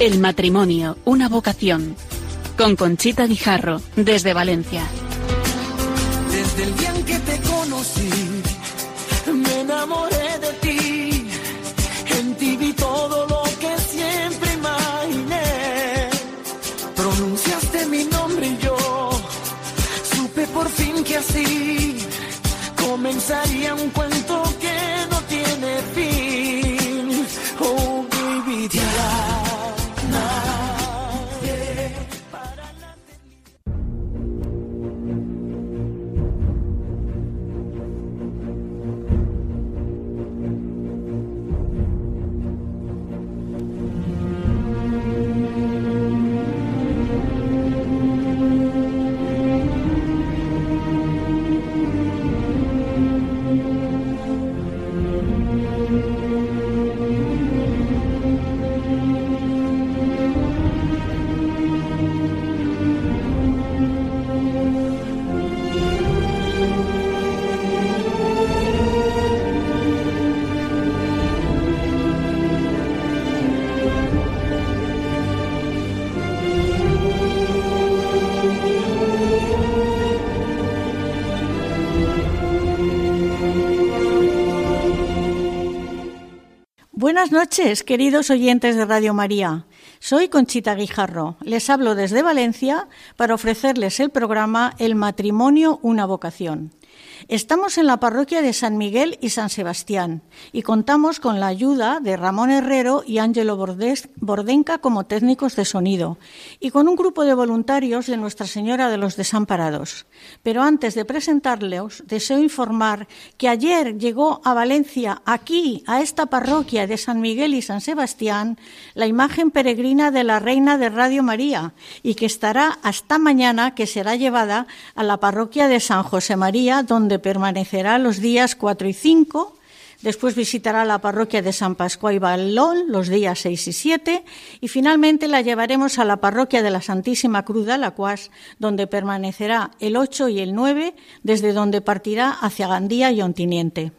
El matrimonio, una vocación. Con Conchita Guijarro, desde Valencia. Desde el día en que te conocí, me enamoré de ti. En ti vi todo lo que siempre imaginé. Pronunciaste mi nombre y yo supe por fin que así comenzaría un cuento Buenas noches, queridos oyentes de Radio María. Soy Conchita Guijarro. Les hablo desde Valencia para ofrecerles el programa El matrimonio, una vocación. Estamos en la parroquia de San Miguel y San Sebastián y contamos con la ayuda de Ramón Herrero y Ángelo Bordenca como técnicos de sonido y con un grupo de voluntarios de Nuestra Señora de los Desamparados. Pero antes de presentarles, deseo informar que ayer llegó a Valencia, aquí, a esta parroquia de San Miguel y San Sebastián, la imagen peregrina de la Reina de Radio María y que estará hasta mañana, que será llevada a la parroquia de San José María, donde permanecerá los días 4 y 5. Después visitará la parroquia de San Pascual y Balón los días 6 y 7 y finalmente la llevaremos a la parroquia de la Santísima Cruz de Alacuás, donde permanecerá el 8 y el 9, desde donde partirá hacia Gandía y Ontiniente.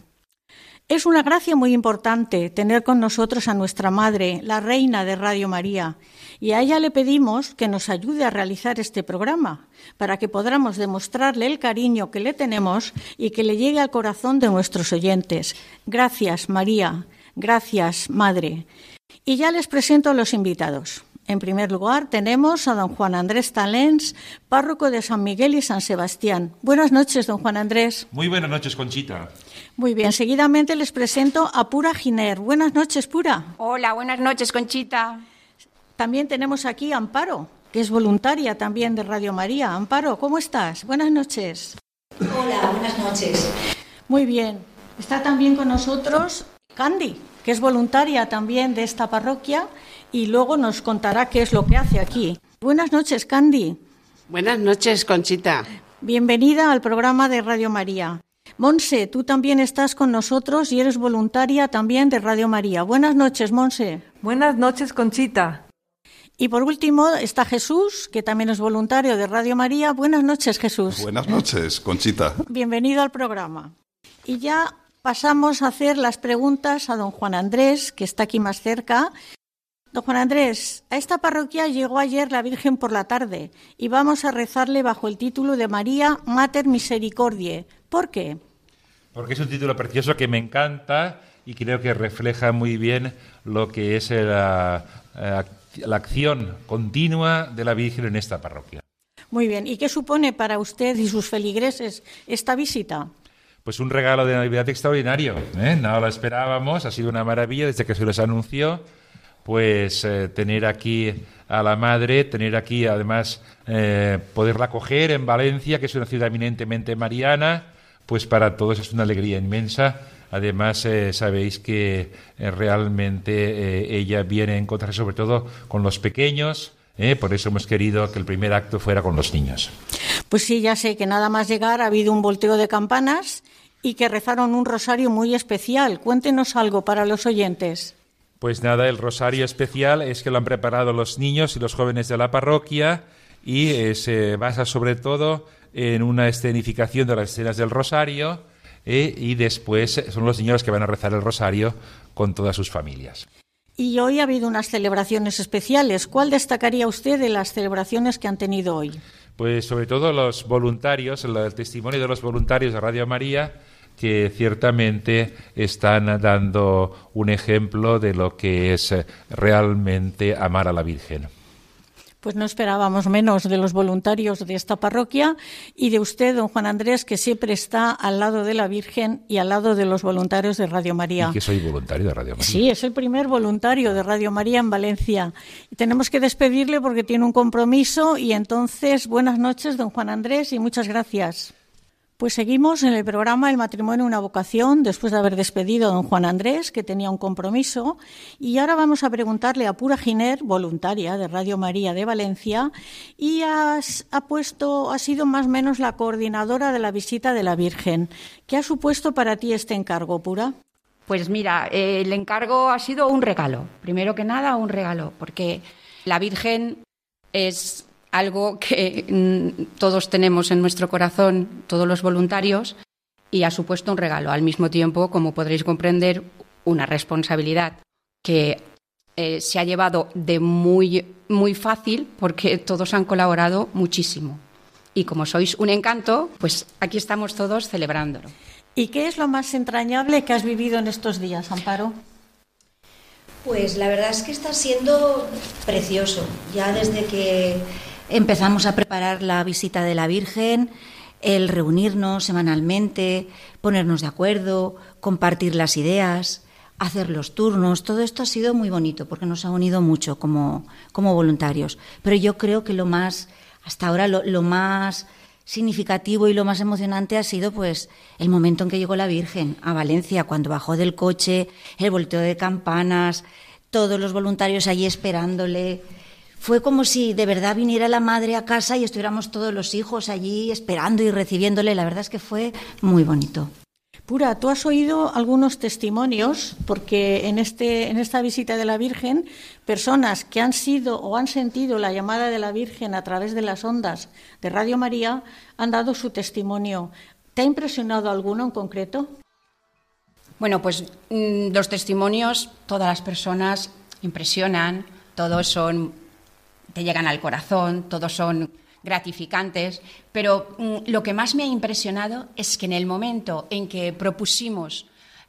Es una gracia muy importante tener con nosotros a nuestra Madre, la Reina de Radio María, y a ella le pedimos que nos ayude a realizar este programa, para que podamos demostrarle el cariño que le tenemos y que le llegue al corazón de nuestros oyentes. Gracias, María. Gracias, Madre. Y ya les presento a los invitados. En primer lugar, tenemos a don Juan Andrés Talens, párroco de San Miguel y San Sebastián. Buenas noches, don Juan Andrés. Muy buenas noches, Conchita. Muy bien, seguidamente les presento a Pura Giner. Buenas noches, Pura. Hola, buenas noches, Conchita. También tenemos aquí a Amparo, que es voluntaria también de Radio María. Amparo, ¿cómo estás? Buenas noches. Hola, buenas noches. Muy bien. Está también con nosotros Candy, que es voluntaria también de esta parroquia y luego nos contará qué es lo que hace aquí. Buenas noches, Candy. Buenas noches, Conchita. Bienvenida al programa de Radio María. Monse, tú también estás con nosotros y eres voluntaria también de Radio María. Buenas noches, Monse. Buenas noches, Conchita. Y por último está Jesús, que también es voluntario de Radio María. Buenas noches, Jesús. Buenas noches, Conchita. Bienvenido al programa. Y ya pasamos a hacer las preguntas a don Juan Andrés, que está aquí más cerca. Don Juan Andrés, a esta parroquia llegó ayer la Virgen por la tarde y vamos a rezarle bajo el título de María Mater Misericordiae. ¿Por qué? Porque es un título precioso que me encanta y creo que refleja muy bien lo que es la, eh, la acción continua de la Virgen en esta parroquia. Muy bien. ¿Y qué supone para usted y sus feligreses esta visita? Pues un regalo de Navidad extraordinario. ¿eh? No lo esperábamos, ha sido una maravilla desde que se les anunció. Pues eh, tener aquí a la madre, tener aquí además eh, poderla acoger en Valencia, que es una ciudad eminentemente mariana, pues para todos es una alegría inmensa. Además, eh, sabéis que eh, realmente eh, ella viene a encontrarse sobre todo con los pequeños, ¿eh? por eso hemos querido que el primer acto fuera con los niños. Pues sí, ya sé que nada más llegar ha habido un volteo de campanas y que rezaron un rosario muy especial. Cuéntenos algo para los oyentes. Pues nada, el rosario especial es que lo han preparado los niños y los jóvenes de la parroquia y eh, se basa sobre todo en una escenificación de las escenas del rosario eh, y después son los niños los que van a rezar el rosario con todas sus familias. Y hoy ha habido unas celebraciones especiales. ¿Cuál destacaría usted de las celebraciones que han tenido hoy? Pues sobre todo los voluntarios, el testimonio de los voluntarios de Radio María, que ciertamente están dando un ejemplo de lo que es eh, realmente amar a la Virgen. Pues no esperábamos menos de los voluntarios de esta parroquia y de usted, don Juan Andrés, que siempre está al lado de la Virgen y al lado de los voluntarios de Radio María. Y que soy voluntario de Radio María. Sí, es el primer voluntario de Radio María en Valencia. Y tenemos que despedirle porque tiene un compromiso y entonces buenas noches, don Juan Andrés, y muchas gracias. Pues seguimos en el programa El matrimonio una vocación, después de haber despedido a don Juan Andrés, que tenía un compromiso, y ahora vamos a preguntarle a Pura Giner, voluntaria de Radio María de Valencia, y has, ha puesto, ha sido más o menos la coordinadora de la visita de la Virgen. ¿Qué ha supuesto para ti este encargo, Pura? Pues mira, el encargo ha sido un regalo. Primero que nada, un regalo, porque la Virgen es algo que mm, todos tenemos en nuestro corazón, todos los voluntarios, y ha supuesto un regalo. Al mismo tiempo, como podréis comprender, una responsabilidad que eh, se ha llevado de muy, muy fácil porque todos han colaborado muchísimo. Y como sois un encanto, pues aquí estamos todos celebrándolo. ¿Y qué es lo más entrañable que has vivido en estos días, Amparo? Pues la verdad es que está siendo precioso. Ya desde que empezamos a preparar la visita de la Virgen, el reunirnos semanalmente, ponernos de acuerdo, compartir las ideas, hacer los turnos, todo esto ha sido muy bonito porque nos ha unido mucho como, como voluntarios. Pero yo creo que lo más, hasta ahora, lo, lo más significativo y lo más emocionante ha sido pues el momento en que llegó la Virgen a Valencia, cuando bajó del coche, el volteo de campanas, todos los voluntarios allí esperándole, fue como si de verdad viniera la madre a casa y estuviéramos todos los hijos allí esperando y recibiéndole. La verdad es que fue muy bonito. Pura, tú has oído algunos testimonios, porque en, este, en esta visita de la Virgen, personas que han sido o han sentido la llamada de la Virgen a través de las ondas de Radio María han dado su testimonio. ¿Te ha impresionado alguno en concreto? Bueno, pues mm, los testimonios, todas las personas impresionan, todos son te llegan al corazón, todos son gratificantes, pero mm, lo que más me ha impresionado es que en el momento en que propusimos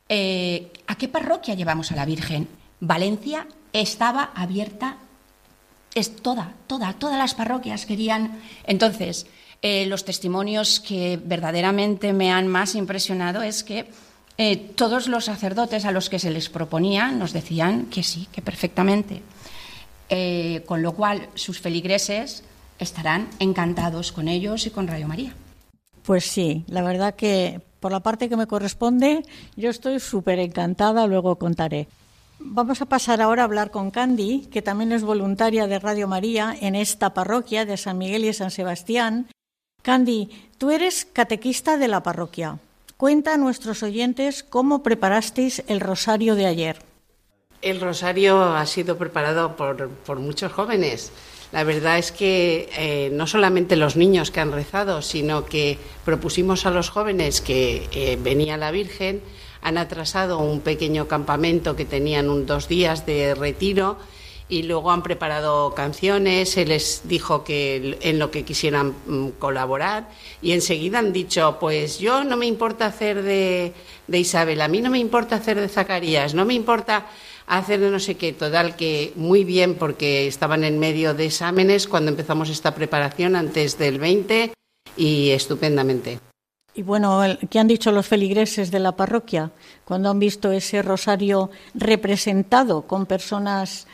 eh, a qué parroquia llevamos a la Virgen, Valencia estaba abierta, es toda, toda, todas las parroquias querían. Entonces, eh, los testimonios que verdaderamente me han más impresionado es que eh, todos los sacerdotes a los que se les proponía nos decían que sí, que perfectamente. Eh, con lo cual sus feligreses estarán encantados con ellos y con Radio María. Pues sí, la verdad que por la parte que me corresponde, yo estoy súper encantada, luego contaré. Vamos a pasar ahora a hablar con Candy, que también es voluntaria de Radio María en esta parroquia de San Miguel y San Sebastián. Candy, tú eres catequista de la parroquia. Cuenta a nuestros oyentes cómo preparasteis el rosario de ayer. El rosario ha sido preparado por, muchos jóvenes. La verdad es que eh, no solamente los niños que han rezado, sino que propusimos a los jóvenes que eh, venía la Virgen, han atrasado un pequeño campamento que tenían un, dos días de retiro y luego han preparado canciones, se les dijo que en lo que quisieran mm, colaborar y enseguida han dicho, pues yo no me importa hacer de, de Isabel, a mí no me importa hacer de Zacarías, no me importa hacer no sé qué, total que muy bien porque estaban en medio de exámenes cuando empezamos esta preparación antes del 20 y estupendamente. Y bueno, ¿qué han dicho los feligreses de la parroquia cuando han visto ese rosario representado con personas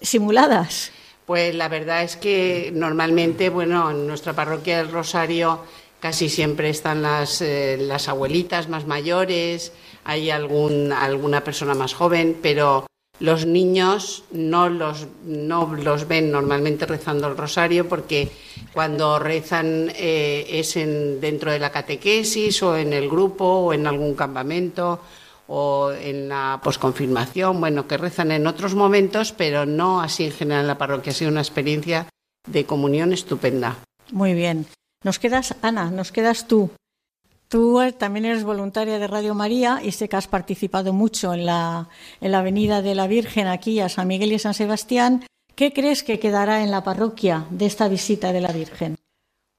simuladas? Pues la verdad es que normalmente, bueno, en nuestra parroquia el rosario casi siempre están las, eh, las abuelitas más mayores, hay algún, alguna persona más joven, pero los niños no los, no los ven normalmente rezando el rosario porque cuando rezan eh, es en, dentro de la catequesis o en el grupo o en algún campamento o en la posconfirmación, bueno, que rezan en otros momentos, pero no así en general en la parroquia. Ha sido una experiencia de comunión estupenda. Muy bien. Nos quedas, Ana, nos quedas tú. Tú eh, también eres voluntaria de Radio María y sé que has participado mucho en la, en la Avenida de la Virgen aquí a San Miguel y San Sebastián. ¿Qué crees que quedará en la parroquia de esta visita de la Virgen?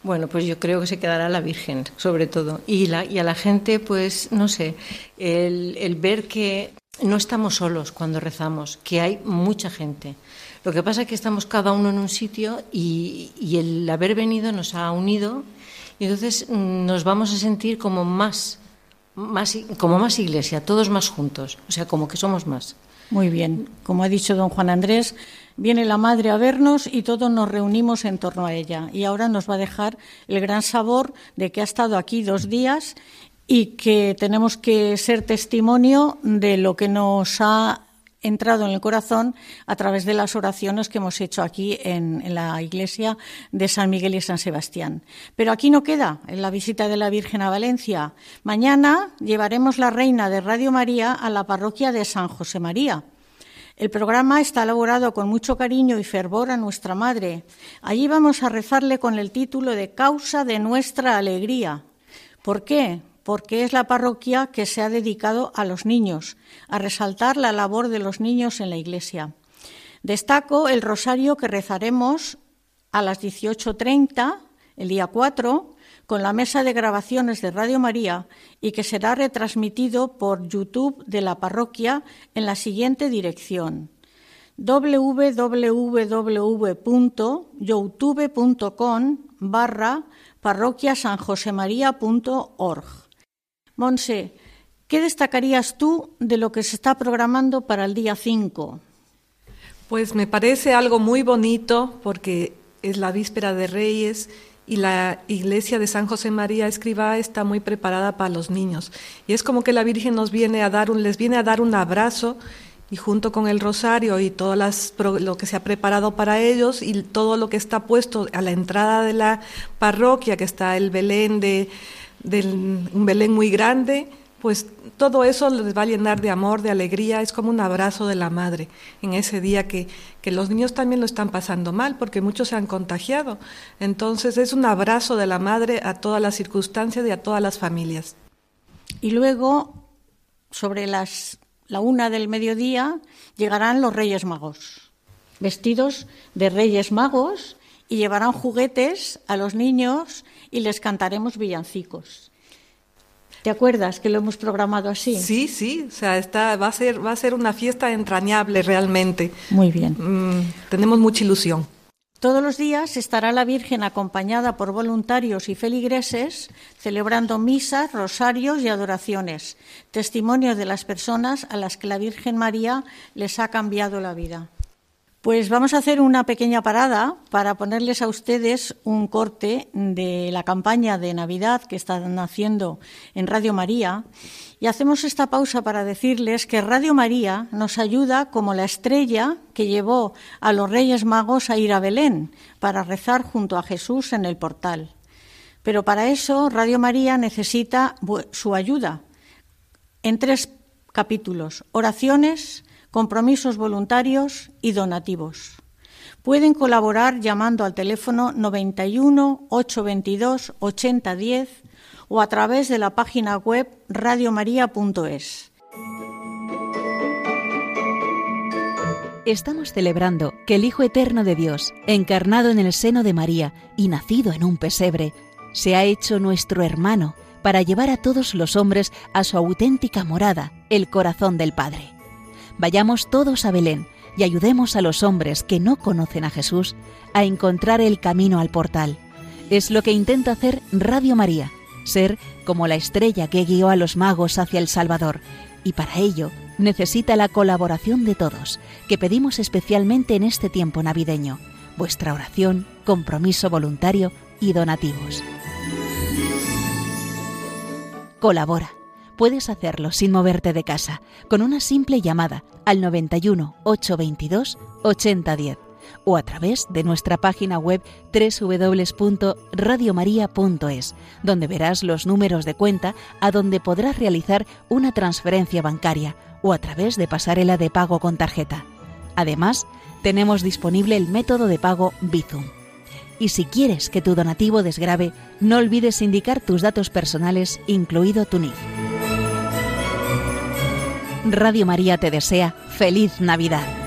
Bueno, pues yo creo que se quedará la Virgen, sobre todo. Y, la, y a la gente, pues, no sé, el, el ver que no estamos solos cuando rezamos, que hay mucha gente. Lo que pasa es que estamos cada uno en un sitio y, y el haber venido nos ha unido y entonces mm, nos vamos a sentir como más, más, como más iglesia, todos más juntos, o sea, como que somos más. Muy bien, como ha dicho don Juan Andrés, viene la madre a vernos y todos nos reunimos en torno a ella. Y ahora nos va a dejar el gran sabor de que ha estado aquí dos días y que tenemos que ser testimonio de lo que nos ha entrado en el corazón a través de las oraciones que hemos hecho aquí en, la iglesia de San Miguel y San Sebastián. Pero aquí no queda en la visita de la Virgen a Valencia. Mañana llevaremos la reina de Radio María a la parroquia de San José María. El programa está elaborado con mucho cariño y fervor a nuestra Madre. Allí vamos a rezarle con el título de Causa de nuestra alegría. ¿Por qué? Porque es la parroquia que se ha dedicado a los niños, a resaltar la labor de los niños en la Iglesia. Destaco el rosario que rezaremos a las 18.30, el día 4, con la mesa de grabaciones de Radio María y que será retransmitido por YouTube de la parroquia en la siguiente dirección www.youtube.com barra parroquiasanjosemaría.org. Monse, ¿qué destacarías tú de lo que se está programando para el día 5? Pues me parece algo muy bonito porque es la víspera de Reyes y la iglesia de San José María Escribá está muy preparada para los niños. Y es como que la Virgen nos viene a dar un, les viene a dar un abrazo y junto con el rosario y todo lo que se ha preparado para ellos y todo lo que está puesto a la entrada de la parroquia, que está el Belén de del, un Belén muy grande, pues todo eso les va a llenar de amor, de alegría, es como un abrazo de la madre en ese día que, que los niños también lo están pasando mal porque muchos se han contagiado. Entonces es un abrazo de la madre a todas las circunstancias y a todas las familias. Y luego, sobre las, la una del mediodía, llegarán los Reyes Magos, vestidos de Reyes Magos y llevarán juguetes a los niños y les cantaremos villancicos. ¿Te acuerdas que lo hemos programado así? Sí, sí, o sea, está, va, a ser, va a ser una fiesta entrañable realmente. Muy bien. Mm, tenemos mucha ilusión. Todos los días estará la Virgen acompañada por voluntarios y feligreses celebrando misas, rosarios y adoraciones, testimonio de las personas a las que la Virgen María les ha cambiado la vida. Pues vamos a hacer una pequeña parada para ponerles a ustedes un corte de la campaña de Navidad que están haciendo en Radio María. Y hacemos esta pausa para decirles que Radio María nos ayuda como la estrella que llevó a los Reyes Magos a ir a Belén para rezar junto a Jesús en el portal. Pero para eso Radio María necesita su ayuda en tres capítulos, oraciones, compromisos voluntarios y donativos. Pueden colaborar llamando al teléfono 91 822 8010 o a través de la página web radiomaria.es. Estamos celebrando que el Hijo Eterno de Dios, encarnado en el seno de María y nacido en un pesebre, se ha hecho nuestro hermano para llevar a todos los hombres a su auténtica morada, el corazón del Padre. Vayamos todos a Belén y ayudemos a los hombres que no conocen a Jesús a encontrar el camino al portal. Es lo que intenta hacer Radio María, ser como la estrella que guió a los magos hacia el Salvador, y para ello necesita la colaboración de todos, que pedimos especialmente en este tiempo navideño, vuestra oración, compromiso voluntario y donativos. Colabora puedes hacerlo sin moverte de casa, con una simple llamada al 91 822 8010 o a través de nuestra página web www.radiomaria.es, donde verás los números de cuenta a donde podrás realizar una transferencia bancaria o a través de pasarela de pago con tarjeta. Además, tenemos disponible el método de pago Bizum. Y si quieres que tu donativo desgrabe, no olvides indicar tus datos personales, incluido tu NIF. Radio María te desea feliz Navidad.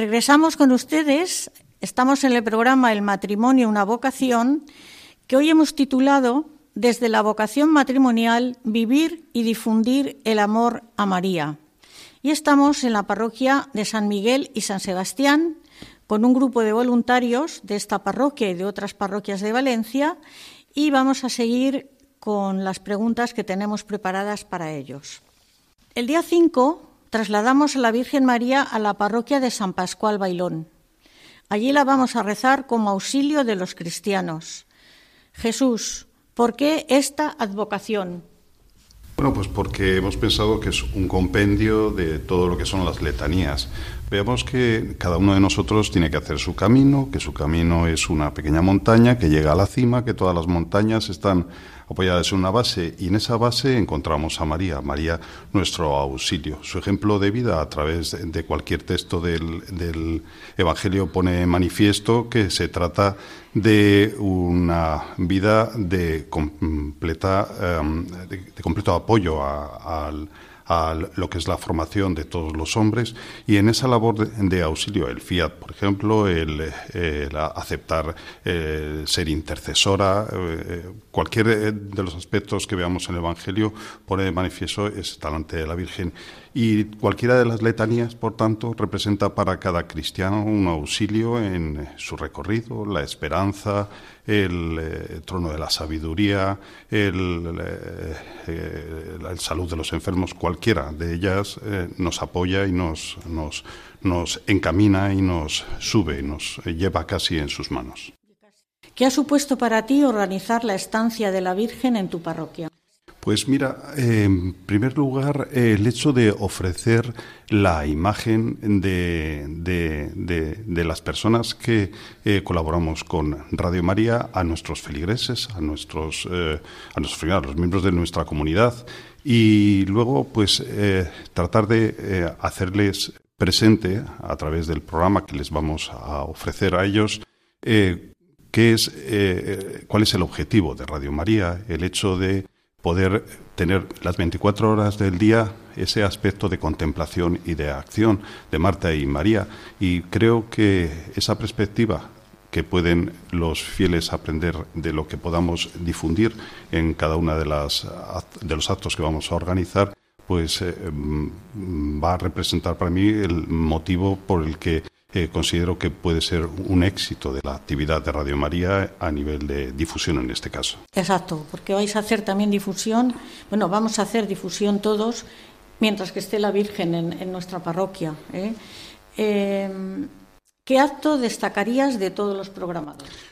Regresamos con ustedes. Estamos en el programa El matrimonio, una vocación, que hoy hemos titulado Desde la vocación matrimonial, vivir y difundir el amor a María. Y estamos en la parroquia de San Miguel y San Sebastián con un grupo de voluntarios de esta parroquia y de otras parroquias de Valencia y vamos a seguir con las preguntas que tenemos preparadas para ellos. El día 5 trasladamos a la Virgen María a la parroquia de San Pascual Bailón. Allí la vamos a rezar como auxilio de los cristianos. Jesús, ¿por qué esta advocación? Bueno, pues porque hemos pensado que es un compendio de todo lo que son las letanías. Veamos que cada uno de nosotros tiene que hacer su camino, que su camino es una pequeña montaña que llega a la cima, que todas las montañas están apoyadas en una base y en esa base encontramos a María, María nuestro auxilio. Su ejemplo de vida a través de cualquier texto del, Evangelio pone manifiesto que se trata de una vida de, completa, em, de, completo apoyo al a lo que es la formación de todos los hombres. Y en esa labor de, auxilio, el fiat, por ejemplo, el, aceptar eh, ser intercesora, eh, cualquier de los aspectos que veamos en el Evangelio pone de manifiesto ese talante de la Virgen y cualquiera de las letanías, por tanto, representa para cada cristiano un auxilio en su recorrido, la esperanza, el, eh, trono de la sabiduría, el, eh, eh, salud de los enfermos, cualquiera de ellas nos apoya y nos, nos, nos encamina y nos sube, nos lleva casi en sus manos. ¿Qué ha supuesto para ti organizar la estancia de la Virgen en tu parroquia? Pues mira, en primer lugar, el hecho de ofrecer la imagen de, de, las personas que eh, colaboramos con Radio María a nuestros feligreses, a nuestros, eh, a nuestros a los miembros de nuestra comunidad y luego, pues, eh, tratar de hacerles presente a través del programa que les vamos a ofrecer a ellos. qué es, cuál es el objetivo de Radio María, el hecho de poder tener las 24 horas del día ese aspecto de contemplación y de acción de Marta y María. Y creo que esa perspectiva que pueden los fieles aprender de lo que podamos difundir en cada una de las de los actos que vamos a organizar, pues eh, mm, va a representar para mí el motivo por el que eh, considero que puede ser un éxito de la actividad de Radio María a nivel de difusión en este caso. Exacto, porque vais a hacer también difusión, bueno, vamos a hacer difusión todos mientras que esté la Virgen en, nuestra parroquia. ¿eh? Em, ¿Qué acto destacarías de todos los programadores?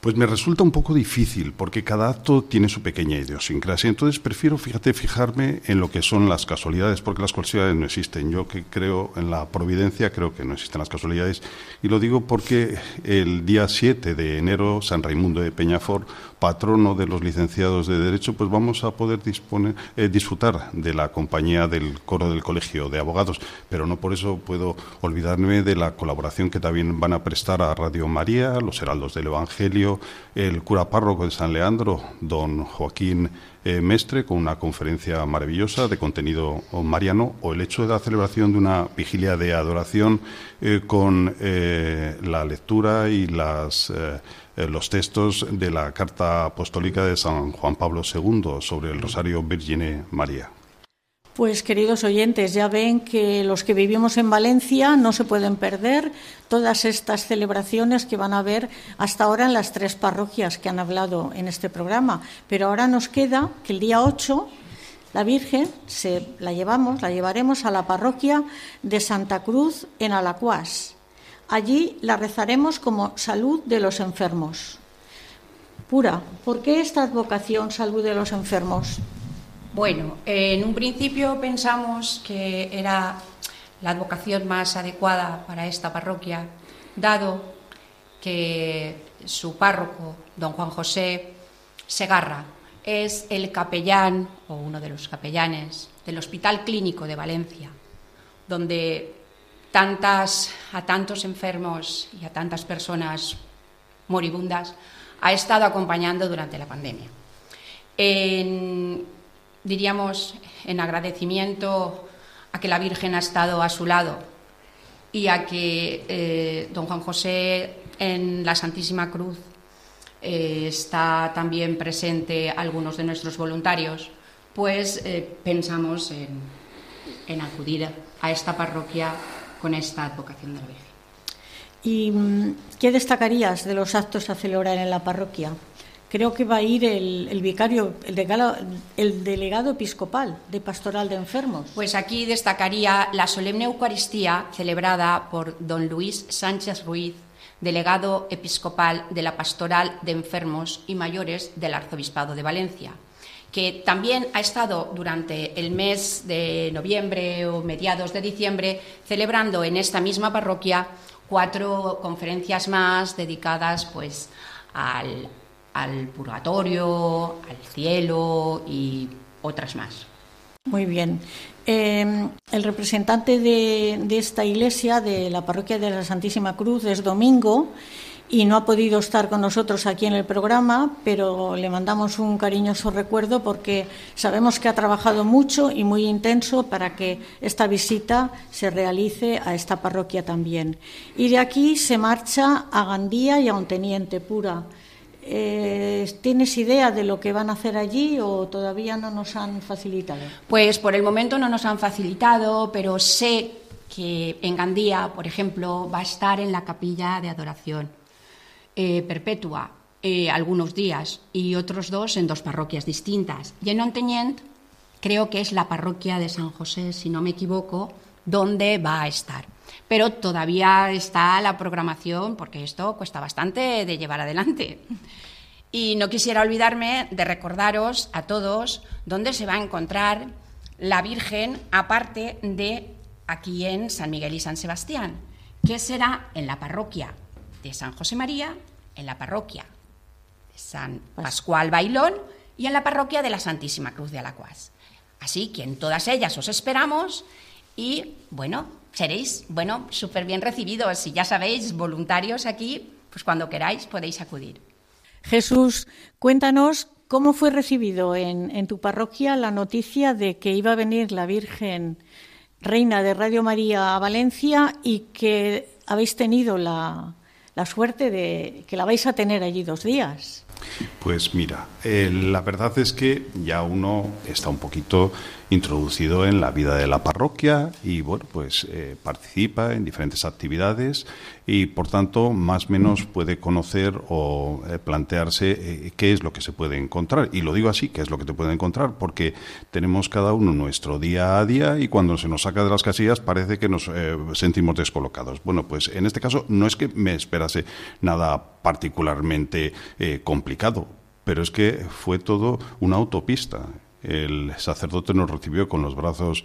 Pues me resulta un poco difícil porque cada acto tiene su pequeña idiosincrasia. Entonces prefiero, fíjate, fijarme en lo que son las casualidades, porque las casualidades no existen. Yo que creo en la providencia, creo que no existen las casualidades. Y lo digo porque el día 7 de enero, San Raimundo de Peñafort, patrono de los licenciados de Derecho, pues vamos a poder disponer, eh, disfrutar de la compañía del coro del Colegio de Abogados. Pero no por eso puedo olvidarme de la colaboración que también van a prestar a Radio María, los Heraldos del Evangelio, el cura párroco de San Leandro, don Joaquín eh, Mestre, con una conferencia maravillosa de contenido mariano, o el hecho de la celebración de una vigilia de adoración eh, con la lectura y las, los textos de la carta apostólica de San Juan Pablo II sobre el Rosario Virgine María. Pues queridos oyentes, ya ven que los que vivimos en Valencia no se pueden perder todas estas celebraciones que van a haber hasta ahora en las tres parroquias que han hablado en este programa. Pero ahora nos queda que el día 8 la Virgen se la llevamos, la llevaremos a la parroquia de Santa Cruz en Alacuás. Allí la rezaremos como salud de los enfermos. Pura, ¿por qué esta advocación salud de los enfermos? Bueno, en un principio pensamos que era la advocación más adecuada para esta parroquia, dado que su párroco, don Juan José Segarra, es el capellán o uno de los capellanes del Hospital Clínico de Valencia, donde a tantos enfermos y a tantas personas moribundas ha estado acompañando durante la pandemia. Diríamos, en agradecimiento a que la Virgen ha estado a su lado y a que eh, don Juan José en la Santísima Cruz eh, está también presente algunos de nuestros voluntarios, pues eh, pensamos en, en, acudir a esta parroquia con esta advocación de la Virgen. ¿Y mm, qué destacarías de los actos a celebrar en la parroquia? creo que va a ir el, vicario, el delegado, el delegado episcopal de Pastoral de Enfermos. Pues aquí destacaría la solemne Eucaristía celebrada por don Luis Sánchez Ruiz delegado episcopal de la Pastoral de Enfermos y Mayores del Arzobispado de Valencia, que también ha estado durante el mes de noviembre o mediados de diciembre celebrando en esta misma parroquia cuatro conferencias más dedicadas pues al, al purgatorio, al cielo y otras más. Muy bien. Eh, el representante de, esta iglesia, de la parroquia de la Santísima Cruz, es Domingo y no ha podido estar con nosotros aquí en el programa, pero le mandamos un cariñoso recuerdo porque sabemos que ha trabajado mucho y muy intenso para que esta visita se realice a esta parroquia también. Y de aquí se marcha a Gandía y a un teniente pura. Eh, ¿Tienes idea de lo que van a hacer allí o todavía no nos han facilitado? Pues por el momento no nos han facilitado, pero sé que en Gandía, por ejemplo, va a estar en la capilla de adoración eh, perpetua eh, algunos días y otros dos en dos parroquias distintas. Y en Onteñent creo que es la parroquia de San José, si no me equivoco, donde va a estar. Pero todavía está la programación, porque esto cuesta bastante de llevar adelante. Y no quisiera olvidarme de recordaros a todos dónde se va a encontrar la Virgen, aparte de aquí en San Miguel y San Sebastián, que será en la parroquia de San José María, en la parroquia de San Pascual Bailón y en la parroquia de la Santísima Cruz de Alacuás. Así que en todas ellas os esperamos y, bueno, seréis, bueno, súper bien recibidos. Si ya sabéis, voluntarios aquí, pues cuando queráis podéis acudir. Jesús, cuéntanos cómo fue recibido en, en, tu parroquia la noticia de que iba a venir la Virgen Reina de Radio María a Valencia y que habéis tenido la, la suerte de que la vais a tener allí dos días. Pues mira, eh, la verdad es que ya uno está un poquito introducido en la vida de la parroquia y bueno, pues eh, participa en diferentes actividades y por tanto más o menos puede conocer o eh, plantearse eh, qué es lo que se puede encontrar. Y lo digo así, qué es lo que te puede encontrar, porque tenemos cada uno nuestro día a día y cuando se nos saca de las casillas parece que nos sentimos descolocados. Bueno, pues en este caso no es que me esperase nada particularmente complicado, pero es que fue todo una autopista. El sacerdote nos recibió con los brazos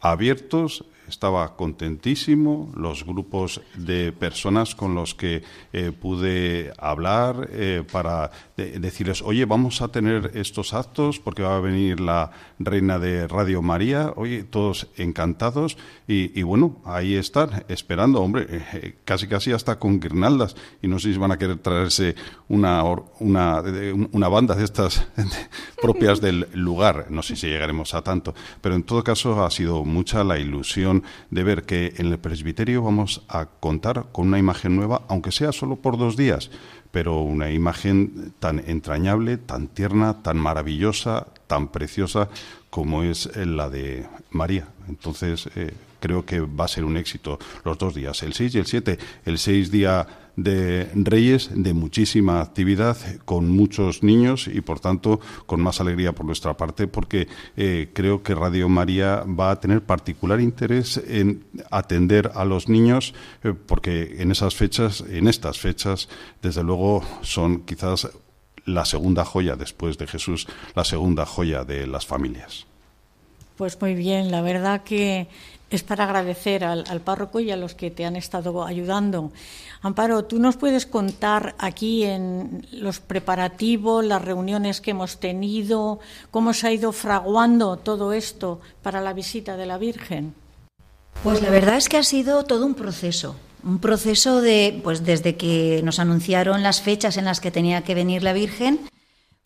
abiertos, estaba contentísimo, los grupos de personas con los que eh, pude hablar eh, para decirles, oye, vamos a tener estos actos porque va a venir la reina de Radio María, oye, todos encantados y, bueno, ahí están, esperando, hombre, eh, casi casi hasta con guirnaldas. Y no sé si van a querer traerse una, una, una banda de estas propias del lugar, no sé si llegaremos a tanto, pero en todo caso ha sido mucha la ilusión de ver que en el presbiterio vamos a contar con una imagen nueva, aunque sea solo por dos días, pero una imagen tan entrañable, tan tierna, tan maravillosa, tan preciosa como es la de María. Entonces, eh, creo que va a ser un éxito los dos días, el 6 y el 7. El 6 día de Reyes, de muchísima actividad, con muchos niños y, por tanto, con más alegría por nuestra parte, porque eh, creo que Radio María va a tener particular interés en atender a los niños, eh, porque en esas fechas, en estas fechas, desde luego, son quizás la segunda joya después de Jesús, la segunda joya de las familias. Pues muy bien, la verdad que es para agradecer al, párroco y a los que te han estado ayudando. Amparo, ¿tú nos puedes contar aquí en los preparativos, las reuniones que hemos tenido, cómo se ha ido fraguando todo esto para la visita de la Virgen? Pues la verdad es que ha sido todo un proceso. Un proceso de, pues desde que nos anunciaron las fechas en las que tenía que venir la Virgen,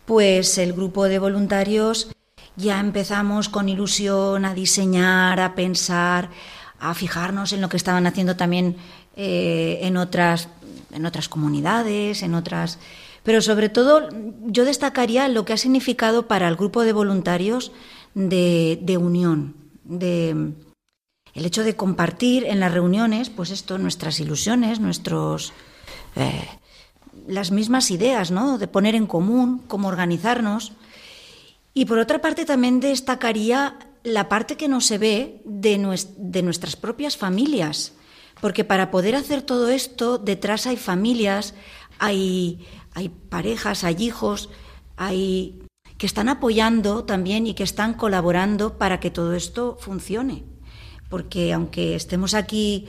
pues el grupo de voluntarios ya empezamos con ilusión a diseñar, a pensar, a fijarnos en lo que estaban haciendo también eh, en, otras, en otras comunidades, en otras... Pero sobre todo yo destacaría lo que ha significado para el grupo de voluntarios de, de unión, de el hecho de compartir en las reuniones, pues esto, nuestras ilusiones, nuestros... Eh, las mismas ideas, ¿no? De poner en común cómo organizarnos. Y por otra parte también destacaría la parte que no se ve de, nuestras propias familias, porque para poder hacer todo esto, detrás hay familias, hay, hay parejas, hay hijos, hay que están apoyando también y que están colaborando para que todo esto funcione. Porque aunque estemos aquí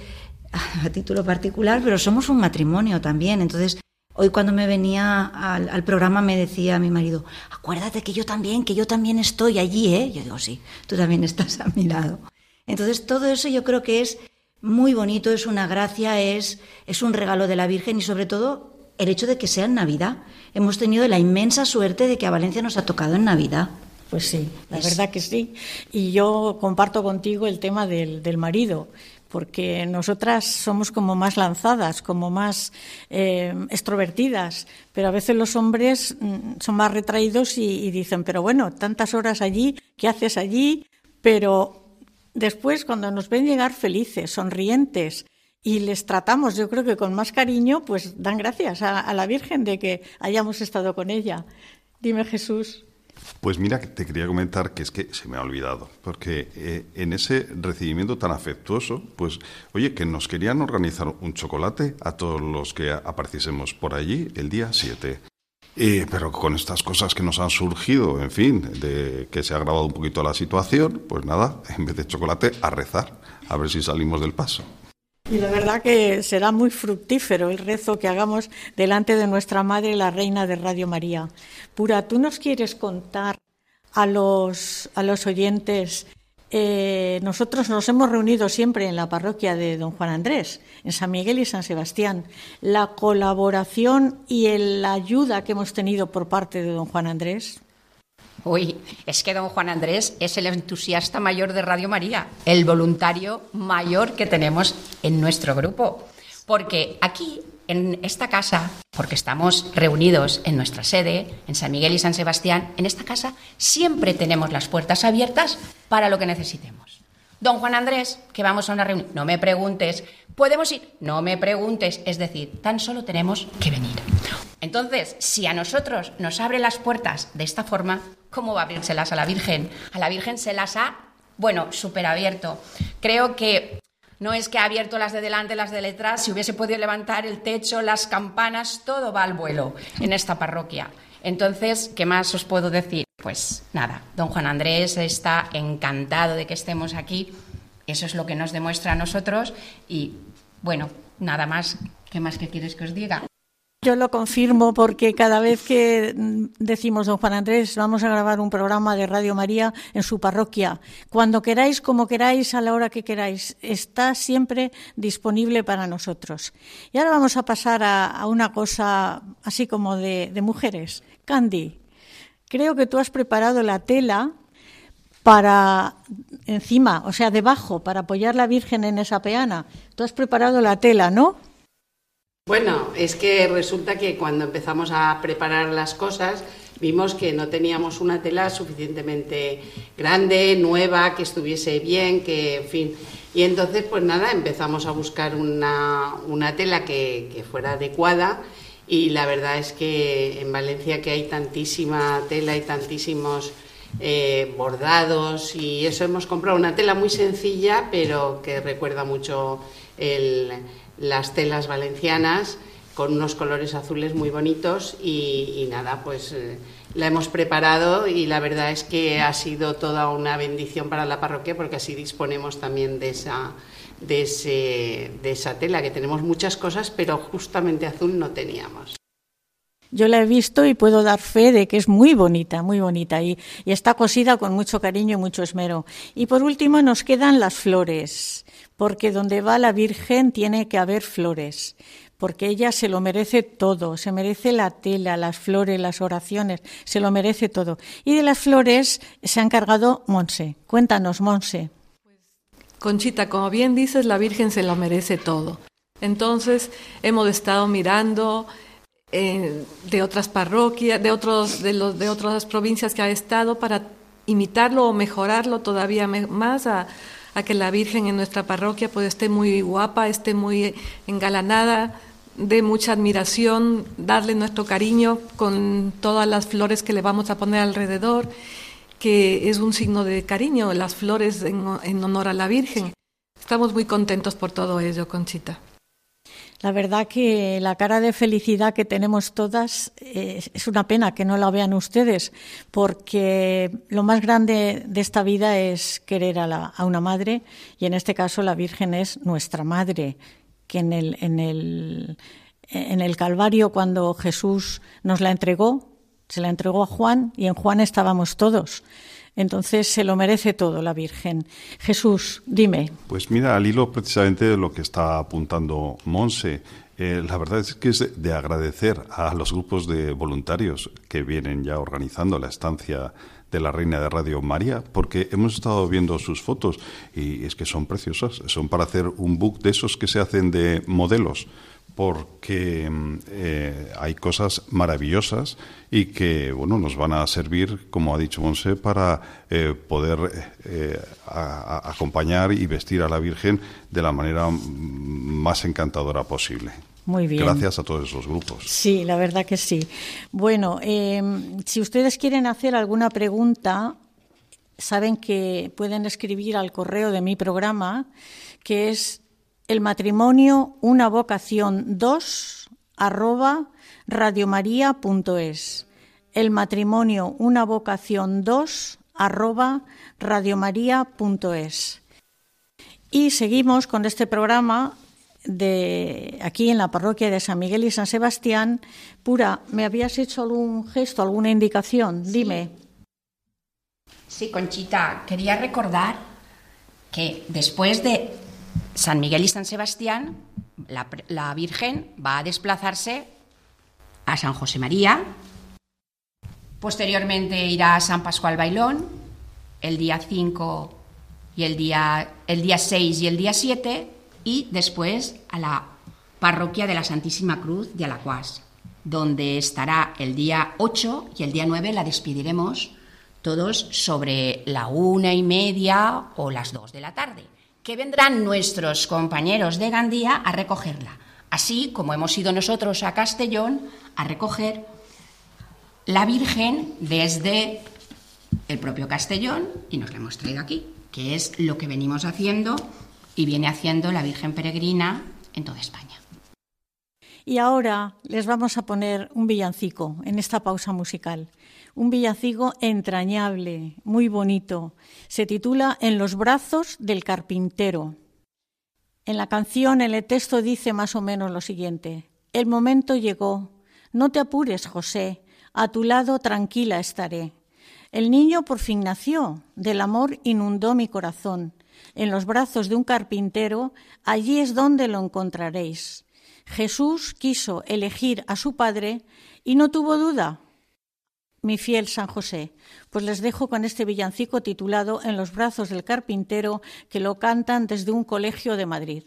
a título particular, pero somos un matrimonio también. Entonces, hoy cuando me venía al, programa me decía mi marido, acuérdate que yo también, que yo también estoy allí, ¿eh? Yo digo, sí, tú también estás a mi lado. Entonces, todo eso yo creo que es muy bonito, es una gracia, es, es un regalo de la Virgen y sobre todo el hecho de que sea en Navidad. Hemos tenido la inmensa suerte de que a Valencia nos ha tocado en Navidad. Pues sí, la verdad que sí. Y yo comparto contigo el tema del, del marido, porque nosotras somos como más lanzadas, como más eh, extrovertidas, pero a veces los hombres mm, son más retraídos y, y dicen, pero bueno, tantas horas allí, ¿qué haces allí? Pero después, cuando nos ven llegar felices, sonrientes, y les tratamos, yo creo que con más cariño, pues dan gracias a, la Virgen de que hayamos estado con ella. Dime, Jesús. Pues mira, te quería comentar que es que se me ha olvidado, porque eh, en ese recibimiento tan afectuoso, pues, oye, que nos querían organizar un chocolate a todos los que apareciésemos por allí el día 7. pero con estas cosas que nos han surgido, en fin, de que se ha agravado un poquito la situación, pues nada, en vez de chocolate, a rezar, a ver si salimos del paso. Y la verdad que será muy fructífero el rezo que hagamos delante de nuestra Madre, la Reina de Radio María. Pura, ¿tú nos quieres contar a los, a los oyentes? Eh, nosotros nos hemos reunido siempre en la parroquia de Don Juan Andrés, en San Miguel y San Sebastián. La colaboración y la ayuda que hemos tenido por parte de Don Juan Andrés. Uy, es que don Juan Andrés es el entusiasta mayor de Radio María, el voluntario mayor que tenemos en nuestro grupo. Porque aquí, en esta casa, porque estamos reunidos en nuestra sede, en San Miguel y San Sebastián, en esta casa siempre tenemos las puertas abiertas para lo que necesitemos. Don Juan Andrés, que vamos a una reunión, no me preguntes, ¿podemos ir? No me preguntes, es decir, tan solo tenemos que venir. Entonces, si a nosotros nos abre las puertas de esta forma, ¿cómo va a abrírselas a la Virgen? A la Virgen se las ha, bueno, súper abierto. Creo que no es que ha abierto las de delante, las de detrás, si hubiese podido levantar el techo, las campanas, todo va al vuelo en esta parroquia. Entonces, ¿qué más os puedo decir? Pues nada, don Juan Andrés está encantado de que estemos aquí. Eso es lo que nos demuestra a nosotros y bueno, nada más. ¿Qué más que quieres que os diga? Yo lo confirmo porque cada vez que decimos, don Juan Andrés, vamos a grabar un programa de Radio María en su parroquia, cuando queráis, como queráis, a la hora que queráis, está siempre disponible para nosotros. Y ahora vamos a pasar a, una cosa así como de, de mujeres. Candy, creo que tú has preparado la tela para encima, o sea, debajo, para apoyar la Virgen en esa peana. Tú has preparado la tela, ¿no? Bueno, es que resulta que cuando empezamos a preparar las cosas vimos que no teníamos una tela suficientemente grande, nueva, que estuviese bien, que en fin. Y entonces, pues nada, empezamos a buscar una, tela que, fuera adecuada y la verdad es que en Valencia que hay tantísima tela y tantísimos eh, bordados y eso hemos comprado una tela muy sencilla pero que recuerda mucho el las telas valencianas con unos colores azules muy bonitos y, nada, pues eh, la hemos preparado y la verdad es que ha sido toda una bendición para la parroquia porque así disponemos también de esa, de, de esa tela, que tenemos muchas cosas, pero justamente azul no teníamos. Yo la he visto y puedo dar fe de que es muy bonita, muy bonita y, y, está cosida con mucho cariño y mucho esmero. Y por último nos quedan las flores porque donde va la Virgen tiene que haber flores, porque ella se lo merece todo, se merece la tela, las flores, las oraciones, se lo merece todo. Y de las flores se ha encargado Monse. Cuéntanos, Monse. Conchita, como bien dices, la Virgen se lo merece todo. Entonces hemos estado mirando eh, de otras parroquias, de otros, de los, de otras provincias que ha estado para imitarlo o mejorarlo todavía más a, a que la Virgen en nuestra parroquia pues esté muy guapa, esté muy engalanada, de mucha admiración, darle nuestro cariño con todas las flores que le vamos a poner alrededor, que es un signo de cariño, las flores en, honor a la Virgen. Estamos muy contentos por todo ello, Conchita. La verdad que la cara de felicidad que tenemos todas eh, es una pena que no la vean ustedes, porque lo más grande de esta vida es querer a, la, a una madre y en este caso la Virgen es nuestra madre, que en el, en el, en el Calvario cuando Jesús nos la entregó, se la entregó a Juan y en Juan estábamos todos. Entonces se lo merece todo la Virgen. Jesús, dime. Pues mira, al hilo precisamente de lo que está apuntando Monse, eh, la verdad es que es de agradecer a los grupos de voluntarios que vienen ya organizando la estancia de la Reina de Radio María, porque hemos estado viendo sus fotos y es que son preciosas, son para hacer un book de esos que se hacen de modelos porque mm, eh, hay cosas maravillosas y que bueno nos van a servir, como ha dicho Monse, para eh, poder eh, acompañar y vestir a la Virgen de la manera más encantadora posible. Muy bien. Gracias a todos esos grupos. Sí, la verdad que sí. Bueno, em, si ustedes quieren hacer alguna pregunta, saben que pueden escribir al correo de mi programa, que es el matrimonio, una vocación 2 arroba radiomaria.es. El matrimonio, una vocación 2 arroba radiomaria.es. Y seguimos con este programa de aquí en la parroquia de San Miguel y San Sebastián. Pura, ¿me habías hecho algún gesto, alguna indicación? Dime. Sí, Conchita, quería recordar que después de San Miguel y San Sebastián, la, Virgen va a desplazarse a San José María, posteriormente irá a San Pascual Bailón, el día 5 y el día, el día 6 y el día 7, y después a la parroquia de la Santísima Cruz de Alacuás, donde estará el día 8 y el día 9 la despediremos todos sobre la una y media o las dos de la tarde que vendrán nuestros compañeros de Gandía a recogerla, así como hemos ido nosotros a Castellón a recoger la Virgen desde el propio Castellón y nos la hemos traído aquí, que es lo que venimos haciendo y viene haciendo la Virgen Peregrina en toda España. Y ahora les vamos a poner un villancico en esta pausa musical un villancico entrañable, muy bonito. Se titula En los brazos del carpintero. En la canción, el texto dice más o menos lo siguiente. El momento llegó. No te apures, José. A tu lado tranquila estaré. El niño por fin nació. Del amor inundó mi corazón. En los brazos de un carpintero, allí es donde lo encontraréis. Jesús quiso elegir a su padre y no tuvo duda, mi fiel San José. Pues les dejo con este villancico titulado En los brazos del carpintero, que lo cantan desde un colegio de Madrid.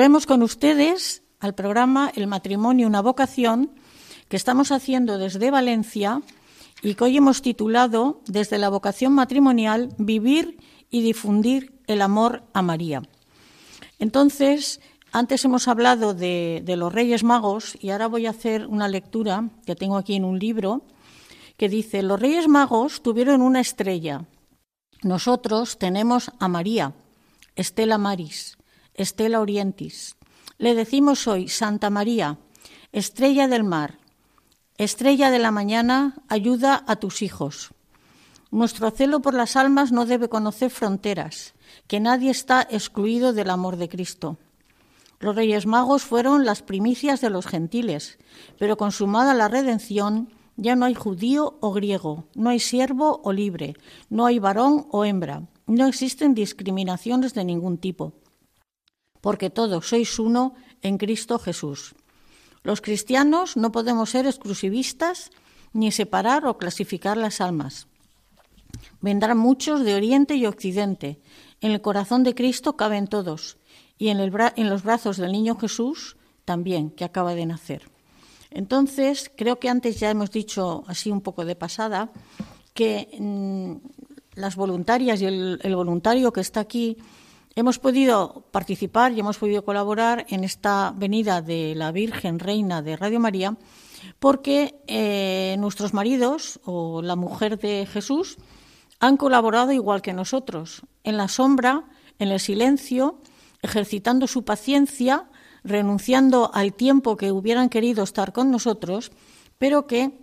Volvemos con ustedes al programa El matrimonio, una vocación que estamos haciendo desde Valencia y que hoy hemos titulado desde la vocación matrimonial Vivir y difundir el amor a María. Entonces, antes hemos hablado de, de, los Reyes Magos y ahora voy a hacer una lectura que tengo aquí en un libro que dice, los Reyes Magos tuvieron una estrella. Nosotros tenemos a María, Estela Maris, Estela Orientis. Le decimos hoy, Santa María, estrella del mar, estrella de la mañana, ayuda a tus hijos. Nuestro celo por las almas no debe conocer fronteras, que nadie está excluido del amor de Cristo. Los Reyes Magos fueron las primicias de los gentiles, pero consumada la redención, ya no hay judío o griego, no hay siervo o libre, no hay varón o hembra, no existen discriminaciones de ningún tipo, porque todos sois uno en Cristo Jesús. Los cristianos no podemos ser exclusivistas ni separar o clasificar las almas. Vendrán muchos de Oriente y Occidente. En el corazón de Cristo caben todos, y en, los brazos del niño Jesús también, que acaba de nacer. Entonces, creo que antes ya hemos dicho así un poco de pasada que mmm, las voluntarias y el, voluntario que está aquí hemos podido participar y hemos podido colaborar en esta venida de la Virgen Reina de Radio María porque eh, nuestros maridos o la mujer de Jesús han colaborado igual que nosotros, en la sombra, en el silencio, ejercitando su paciencia renunciando al tiempo que hubieran querido estar con nosotros, pero que,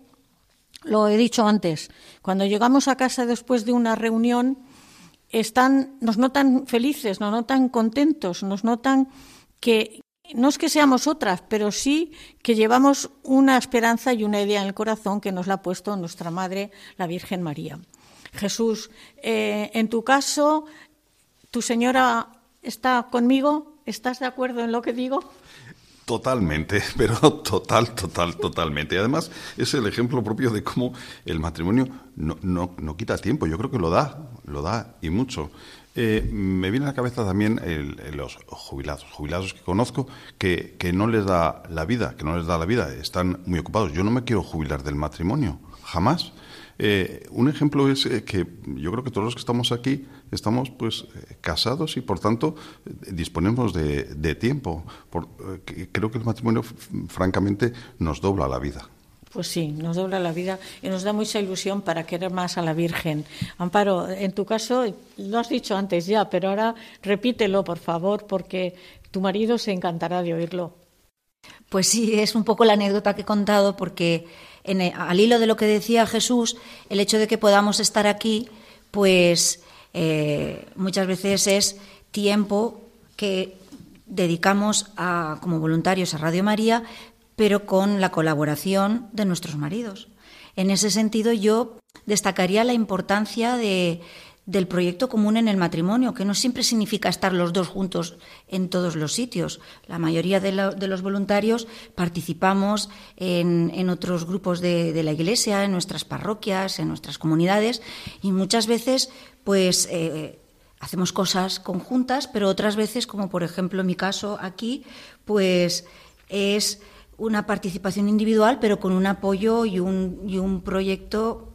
lo he dicho antes, cuando llegamos a casa después de una reunión, están, nos notan felices, nos notan contentos, nos notan que no es que seamos otras, pero sí que llevamos una esperanza y una idea en el corazón que nos la ha puesto nuestra Madre, la Virgen María. Jesús, eh, en tu caso, ¿tu señora está conmigo? ¿Estás de acuerdo en lo que digo? Totalmente, pero total, total, totalmente. Y además es el ejemplo propio de cómo el matrimonio no, no, no quita tiempo. Yo creo que lo da, lo da y mucho. Eh, me viene a la cabeza también el, los jubilados, jubilados que conozco, que, que no les da la vida, que no les da la vida, están muy ocupados. Yo no me quiero jubilar del matrimonio, jamás. Eh, un ejemplo es eh, que yo creo que todos los que estamos aquí estamos pues eh, casados y por tanto disponemos de, de tiempo. Por, creo que el matrimonio francamente nos dobla la vida. Pues sí, nos dobla la vida y nos da mucha ilusión para querer más a la Virgen. Amparo, en tu caso, lo has dicho antes ya, pero ahora repítelo, por favor, porque tu marido se encantará de oírlo. Pues sí, es un poco la anécdota que he contado, porque al hilo de lo que decía Jesús, el hecho de que podamos estar aquí, pues eh, muchas veces es tiempo que dedicamos a, como voluntarios a Radio María, pero con la colaboración de nuestros maridos. En ese sentido, yo destacaría la importancia de, del proyecto común en el matrimonio, que no siempre significa estar los dos juntos en todos los sitios. La mayoría de, lo, de los voluntarios participamos en, otros grupos de, la Iglesia, en nuestras parroquias, en nuestras comunidades, y muchas veces, pues. Eh, hacemos cosas conjuntas, pero otras veces, como por ejemplo en mi caso aquí, pues es una participación individual, pero con un apoyo y un proyecto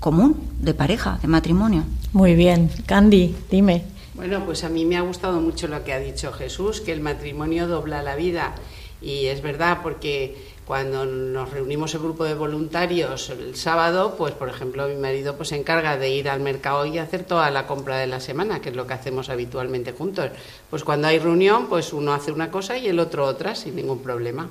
común, de pareja, de matrimonio. Muy bien. Candy, dime. Bueno, pues a mí me ha gustado mucho lo que ha dicho Jesús, que el matrimonio dobla la vida. Y es verdad, porque cuando nos reunimos el grupo de voluntarios el sábado, pues por ejemplo mi marido pues se encarga de ir al mercado y hacer toda la compra de la semana, que es lo que hacemos habitualmente juntos. Pues cuando hay reunión, pues uno hace una cosa y el otro otra sin ningún problema.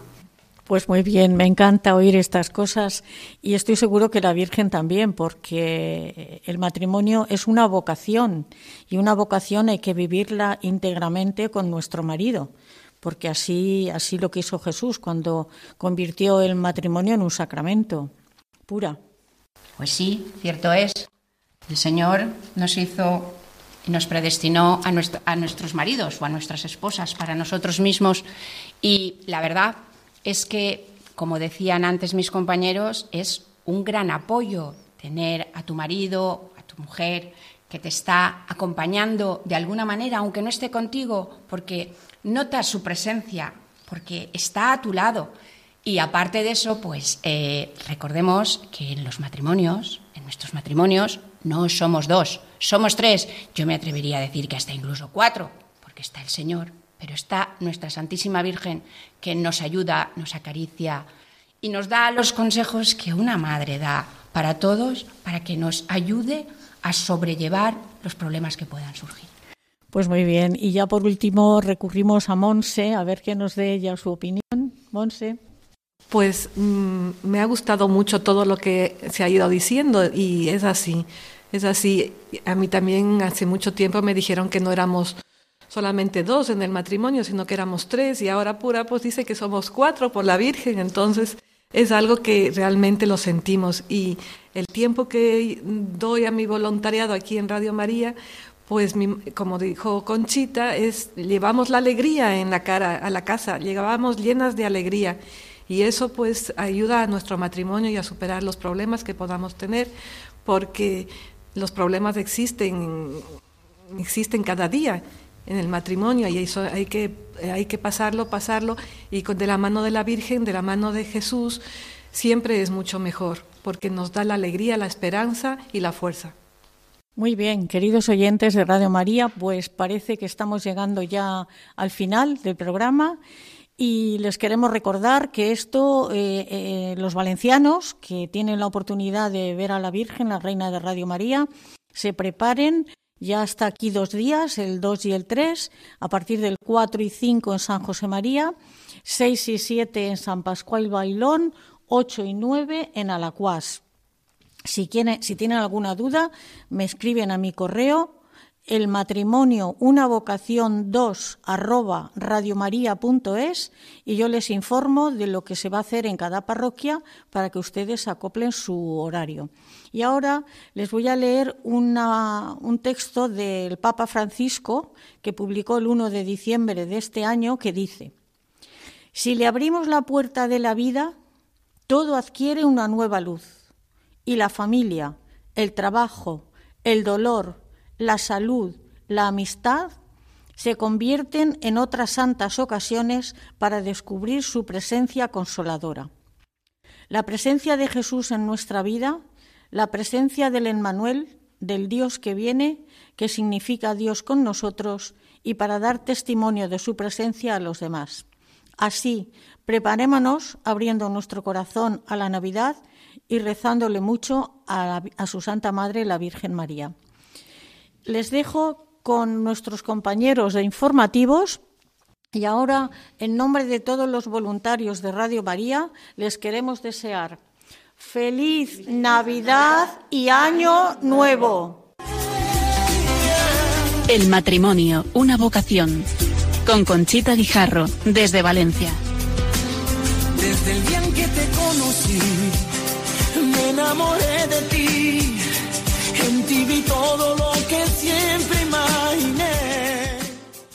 Pues muy bien, me encanta oír estas cosas y estoy seguro que la Virgen también, porque el matrimonio es una vocación y una vocación hay que vivirla íntegramente con nuestro marido, porque así, así lo quiso Jesús cuando convirtió el matrimonio en un sacramento. Pura. Pues sí, cierto es. El Señor nos hizo y nos predestinó a, nuestro, a nuestros maridos o a nuestras esposas para nosotros mismos y la verdad es que, como decían antes mis compañeros, es un gran apoyo tener a tu marido, a tu mujer, que te está acompañando de alguna manera, aunque no esté contigo, porque notas su presencia, porque está a tu lado. Y aparte de eso, pues eh, recordemos que en los matrimonios, en nuestros matrimonios, no somos dos, somos tres. Yo me atrevería a decir que hasta incluso cuatro, porque está el Señor, pero está nuestra Santísima Virgen que nos ayuda, nos acaricia y nos da los consejos que una madre da para todos, para que nos ayude a sobrellevar los problemas que puedan surgir. Pues muy bien. Y ya por último recurrimos a Monse, a ver qué nos dé ella su opinión. Monse. Pues mm, me ha gustado mucho todo lo que se ha ido diciendo y es así, es así. A mí también hace mucho tiempo me dijeron que no éramos solamente dos en el matrimonio, sino que éramos tres y ahora pura pues dice que somos cuatro por la Virgen, entonces es algo que realmente lo sentimos. Y el tiempo que doy a mi voluntariado aquí en Radio María, pues como dijo Conchita, es llevamos la alegría en la cara a la casa, llegábamos llenas de alegría. Y eso pues ayuda a nuestro matrimonio y a superar los problemas que podamos tener porque los problemas existen existen cada día en el matrimonio y eso hay que hay que pasarlo pasarlo y con de la mano de la Virgen de la mano de Jesús siempre es mucho mejor porque nos da la alegría la esperanza y la fuerza muy bien, queridos oyentes de Radio María, pues parece que estamos llegando ya al final del programa y les queremos recordar que esto, eh, eh, los valencianos que tienen la oportunidad de ver a la Virgen, la Reina de Radio María, se preparen. Ya hasta aquí dos días, el 2 y el 3, a partir del 4 y 5 en San José María, 6 y 7 en San Pascual Bailón, 8 y 9 en Alacuás. Si, si tienen alguna duda, me escriben a mi correo el matrimonio una vocación 2 arroba radiomaria.es y yo les informo de lo que se va a hacer en cada parroquia para que ustedes acoplen su horario. Y ahora les voy a leer un texto del Papa Francisco que publicó el 1 de diciembre de este año que dice, si le abrimos la puerta de la vida, todo adquiere una nueva luz y la familia, el trabajo, el dolor, la salud, la amistad, se convierten en otras santas ocasiones para descubrir su presencia consoladora. La presencia de Jesús en nuestra vida, la presencia del Emmanuel, del Dios que viene, que significa Dios con nosotros, y para dar testimonio de su presencia a los demás. Así, preparémonos abriendo nuestro corazón a la Navidad y rezándole mucho a, a su Santa Madre, la Virgen María. Les dejo con nuestros compañeros de informativos y ahora, en nombre de todos los voluntarios de Radio María, les queremos desear feliz Navidad y Año Nuevo. El matrimonio, una vocación. Con Conchita Guijarro, desde Valencia. Desde el día en que te conocí, me enamoré de ti en ti vi todo lo que siempre más